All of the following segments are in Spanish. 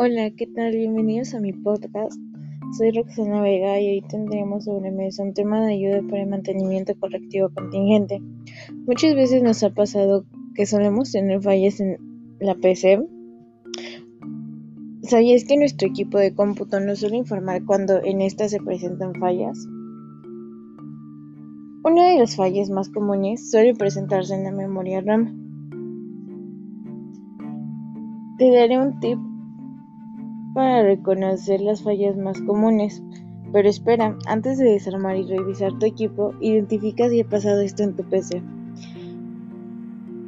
Hola, ¿qué tal? Bienvenidos a mi podcast. Soy Roxana Vega y hoy tendremos sobre mesa un tema de ayuda para el mantenimiento correctivo contingente. Muchas veces nos ha pasado que solemos tener fallas en la PC. ¿Sabías que nuestro equipo de cómputo nos suele informar cuando en esta se presentan fallas? Una de las fallas más comunes suele presentarse en la memoria RAM. Te daré un tip para reconocer las fallas más comunes. Pero espera, antes de desarmar y revisar tu equipo, identifica si ha pasado esto en tu PC.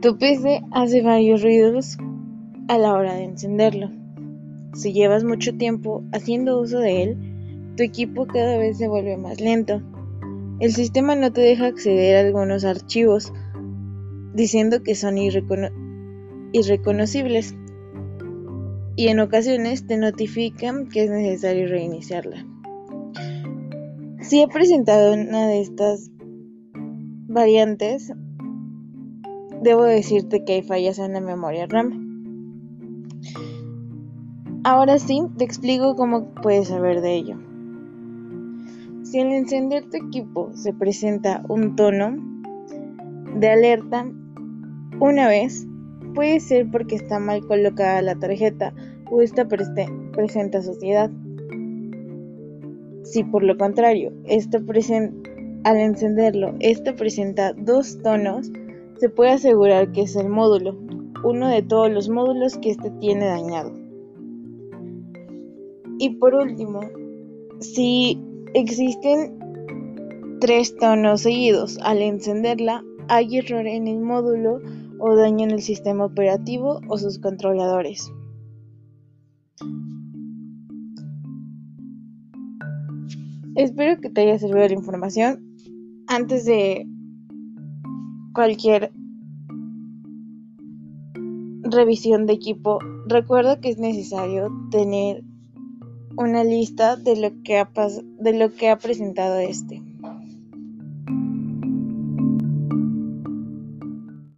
Tu PC hace varios ruidos a la hora de encenderlo. Si llevas mucho tiempo haciendo uso de él, tu equipo cada vez se vuelve más lento. El sistema no te deja acceder a algunos archivos, diciendo que son irreconocibles y en ocasiones te notifican que es necesario reiniciarla. Si he presentado una de estas variantes, debo decirte que hay fallas en la memoria RAM. Ahora sí, te explico cómo puedes saber de ello. Si al encender tu equipo se presenta un tono de alerta una vez, Puede ser porque está mal colocada la tarjeta o esta presenta suciedad. Si por lo contrario, al encenderlo, esto presenta dos tonos, se puede asegurar que es el módulo, uno de todos los módulos que este tiene dañado. Y por último, si existen tres tonos seguidos al encenderla, hay error en el módulo o daño en el sistema operativo o sus controladores. Espero que te haya servido la información. Antes de cualquier revisión de equipo, recuerda que es necesario tener una lista de lo que ha, de lo que ha presentado este.